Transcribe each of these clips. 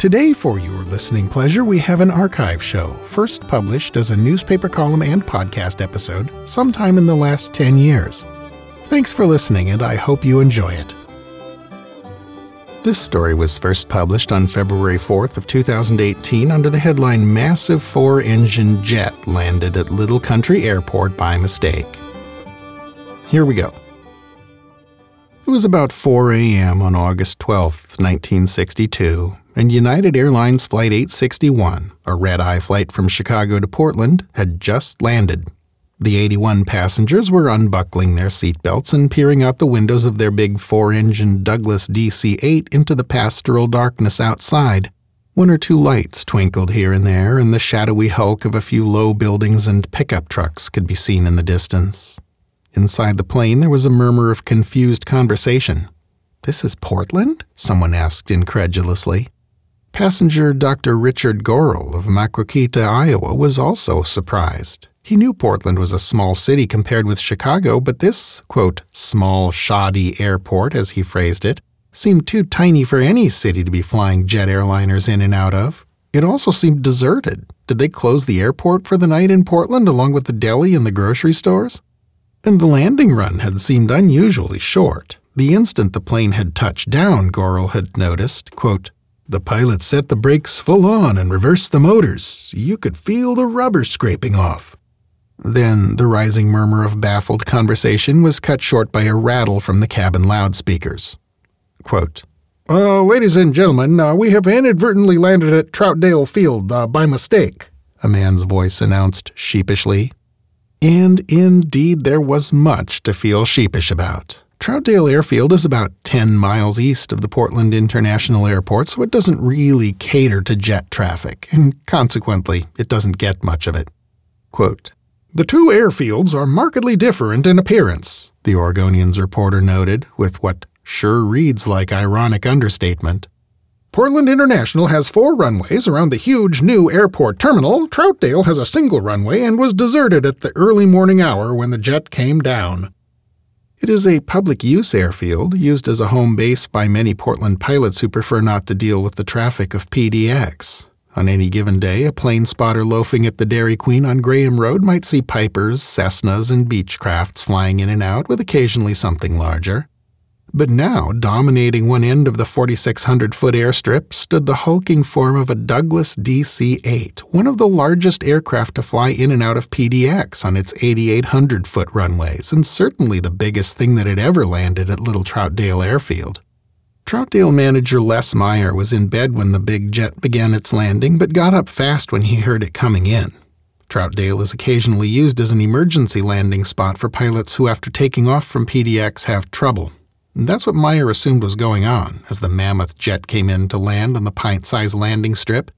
Today, for your listening pleasure, we have an archive show, first published as a newspaper column and podcast episode sometime in the last 10 years. Thanks for listening, and I hope you enjoy it. This story was first published on February 4th of 2018 under the headline Massive Four-Engine Jet Landed at Little Country Airport by Mistake. Here we go. It was about 4 a.m. on August 12, 1962, and United Airlines Flight 861, a red eye flight from Chicago to Portland, had just landed. The 81 passengers were unbuckling their seatbelts and peering out the windows of their big four engine Douglas DC 8 into the pastoral darkness outside. One or two lights twinkled here and there, and the shadowy hulk of a few low buildings and pickup trucks could be seen in the distance. Inside the plane, there was a murmur of confused conversation. This is Portland? Someone asked incredulously. Passenger Dr. Richard Gorel of Maquoketa, Iowa, was also surprised. He knew Portland was a small city compared with Chicago, but this, quote, small, shoddy airport, as he phrased it, seemed too tiny for any city to be flying jet airliners in and out of. It also seemed deserted. Did they close the airport for the night in Portland along with the deli and the grocery stores? And the landing run had seemed unusually short. The instant the plane had touched down, Gorel had noticed, quote, the pilot set the brakes full on and reversed the motors. You could feel the rubber scraping off. Then the rising murmur of baffled conversation was cut short by a rattle from the cabin loudspeakers. Quote, uh, ladies and gentlemen, uh, we have inadvertently landed at Troutdale Field uh, by mistake, a man's voice announced sheepishly. And indeed, there was much to feel sheepish about. Troutdale Airfield is about 10 miles east of the Portland International Airport, so it doesn't really cater to jet traffic, and consequently, it doesn't get much of it. Quote, the two airfields are markedly different in appearance, the Oregonian's reporter noted, with what sure reads like ironic understatement. Portland International has four runways around the huge new airport terminal. Troutdale has a single runway and was deserted at the early morning hour when the jet came down. It is a public use airfield used as a home base by many Portland pilots who prefer not to deal with the traffic of PDX. On any given day, a plane spotter loafing at the Dairy Queen on Graham Road might see Pipers, Cessnas, and Beechcrafts flying in and out, with occasionally something larger. But now, dominating one end of the 4,600 foot airstrip, stood the hulking form of a Douglas DC 8, one of the largest aircraft to fly in and out of PDX on its 8,800 foot runways, and certainly the biggest thing that had ever landed at Little Troutdale Airfield. Troutdale manager Les Meyer was in bed when the big jet began its landing, but got up fast when he heard it coming in. Troutdale is occasionally used as an emergency landing spot for pilots who, after taking off from PDX, have trouble. That's what Meyer assumed was going on as the mammoth jet came in to land on the pint sized landing strip.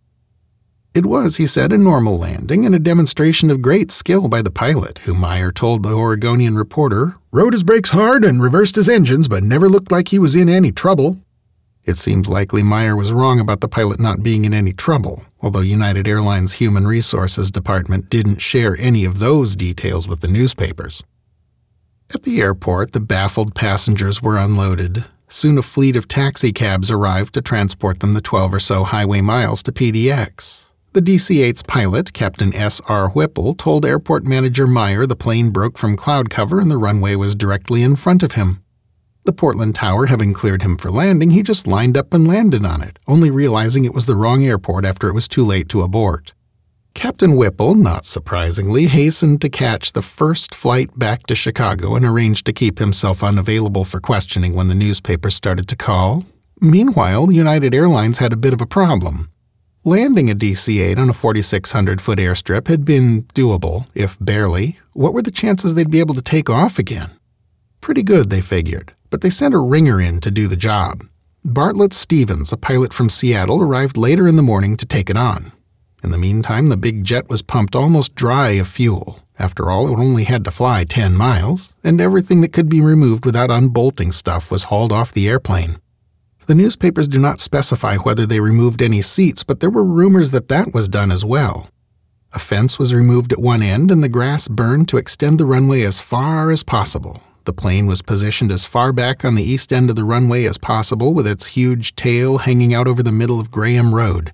It was, he said, a normal landing and a demonstration of great skill by the pilot, who Meyer told the Oregonian reporter rode his brakes hard and reversed his engines, but never looked like he was in any trouble. It seems likely Meyer was wrong about the pilot not being in any trouble, although United Airlines Human Resources Department didn't share any of those details with the newspapers. At the airport, the baffled passengers were unloaded. Soon a fleet of taxicabs arrived to transport them the 12 or so highway miles to PDX. The DC 8's pilot, Captain S.R. Whipple, told airport manager Meyer the plane broke from cloud cover and the runway was directly in front of him. The Portland Tower having cleared him for landing, he just lined up and landed on it, only realizing it was the wrong airport after it was too late to abort. Captain Whipple, not surprisingly, hastened to catch the first flight back to Chicago and arranged to keep himself unavailable for questioning when the newspapers started to call. Meanwhile, United Airlines had a bit of a problem. Landing a DC 8 on a 4,600 foot airstrip had been doable, if barely. What were the chances they'd be able to take off again? Pretty good, they figured, but they sent a ringer in to do the job. Bartlett Stevens, a pilot from Seattle, arrived later in the morning to take it on. In the meantime, the big jet was pumped almost dry of fuel. After all, it only had to fly 10 miles, and everything that could be removed without unbolting stuff was hauled off the airplane. The newspapers do not specify whether they removed any seats, but there were rumors that that was done as well. A fence was removed at one end and the grass burned to extend the runway as far as possible. The plane was positioned as far back on the east end of the runway as possible, with its huge tail hanging out over the middle of Graham Road.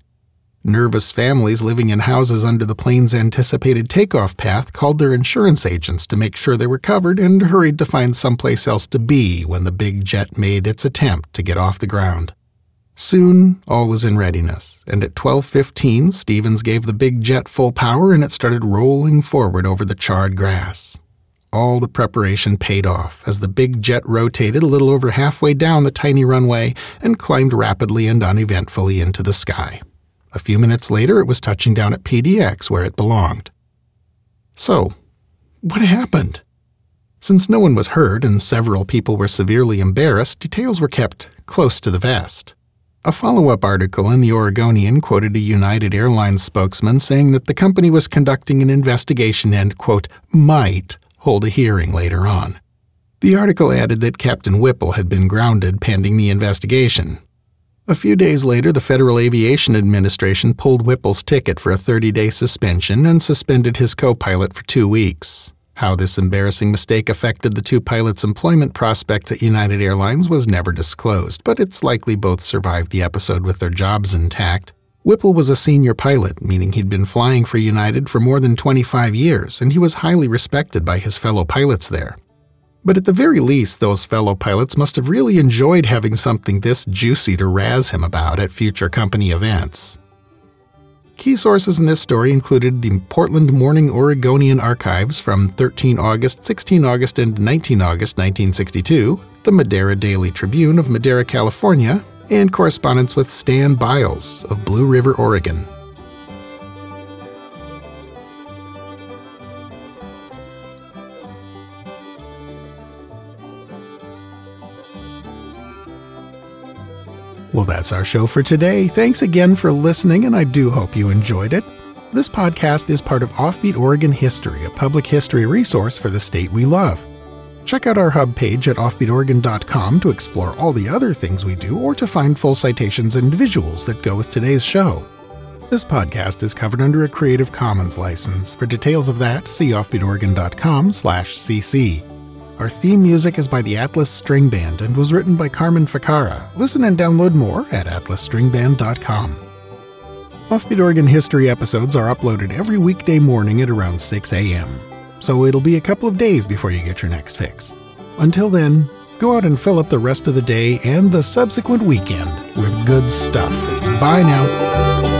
Nervous families living in houses under the plane's anticipated takeoff path called their insurance agents to make sure they were covered and hurried to find someplace else to be when the big jet made its attempt to get off the ground. Soon, all was in readiness, and at 12:15, Stevens gave the big jet full power and it started rolling forward over the charred grass. All the preparation paid off as the big jet rotated a little over halfway down the tiny runway and climbed rapidly and uneventfully into the sky. A few minutes later, it was touching down at PDX where it belonged. So, what happened? Since no one was hurt and several people were severely embarrassed, details were kept close to the vest. A follow up article in the Oregonian quoted a United Airlines spokesman saying that the company was conducting an investigation and, quote, might hold a hearing later on. The article added that Captain Whipple had been grounded pending the investigation, a few days later, the Federal Aviation Administration pulled Whipple's ticket for a 30 day suspension and suspended his co pilot for two weeks. How this embarrassing mistake affected the two pilots' employment prospects at United Airlines was never disclosed, but it's likely both survived the episode with their jobs intact. Whipple was a senior pilot, meaning he'd been flying for United for more than 25 years, and he was highly respected by his fellow pilots there. But at the very least, those fellow pilots must have really enjoyed having something this juicy to razz him about at future company events. Key sources in this story included the Portland Morning Oregonian archives from 13 August, 16 August, and 19 August 1962, the Madera Daily Tribune of Madera, California, and correspondence with Stan Biles of Blue River, Oregon. Well, that's our show for today. Thanks again for listening, and I do hope you enjoyed it. This podcast is part of Offbeat Oregon History, a public history resource for the state we love. Check out our hub page at offbeatoregon.com to explore all the other things we do or to find full citations and visuals that go with today's show. This podcast is covered under a Creative Commons license. For details of that, see offbeatoregon.com/cc. Our theme music is by the Atlas String Band and was written by Carmen Ficara. Listen and download more at atlasstringband.com. Offbeat Oregon History episodes are uploaded every weekday morning at around 6 a.m., so it'll be a couple of days before you get your next fix. Until then, go out and fill up the rest of the day and the subsequent weekend with good stuff. Bye now.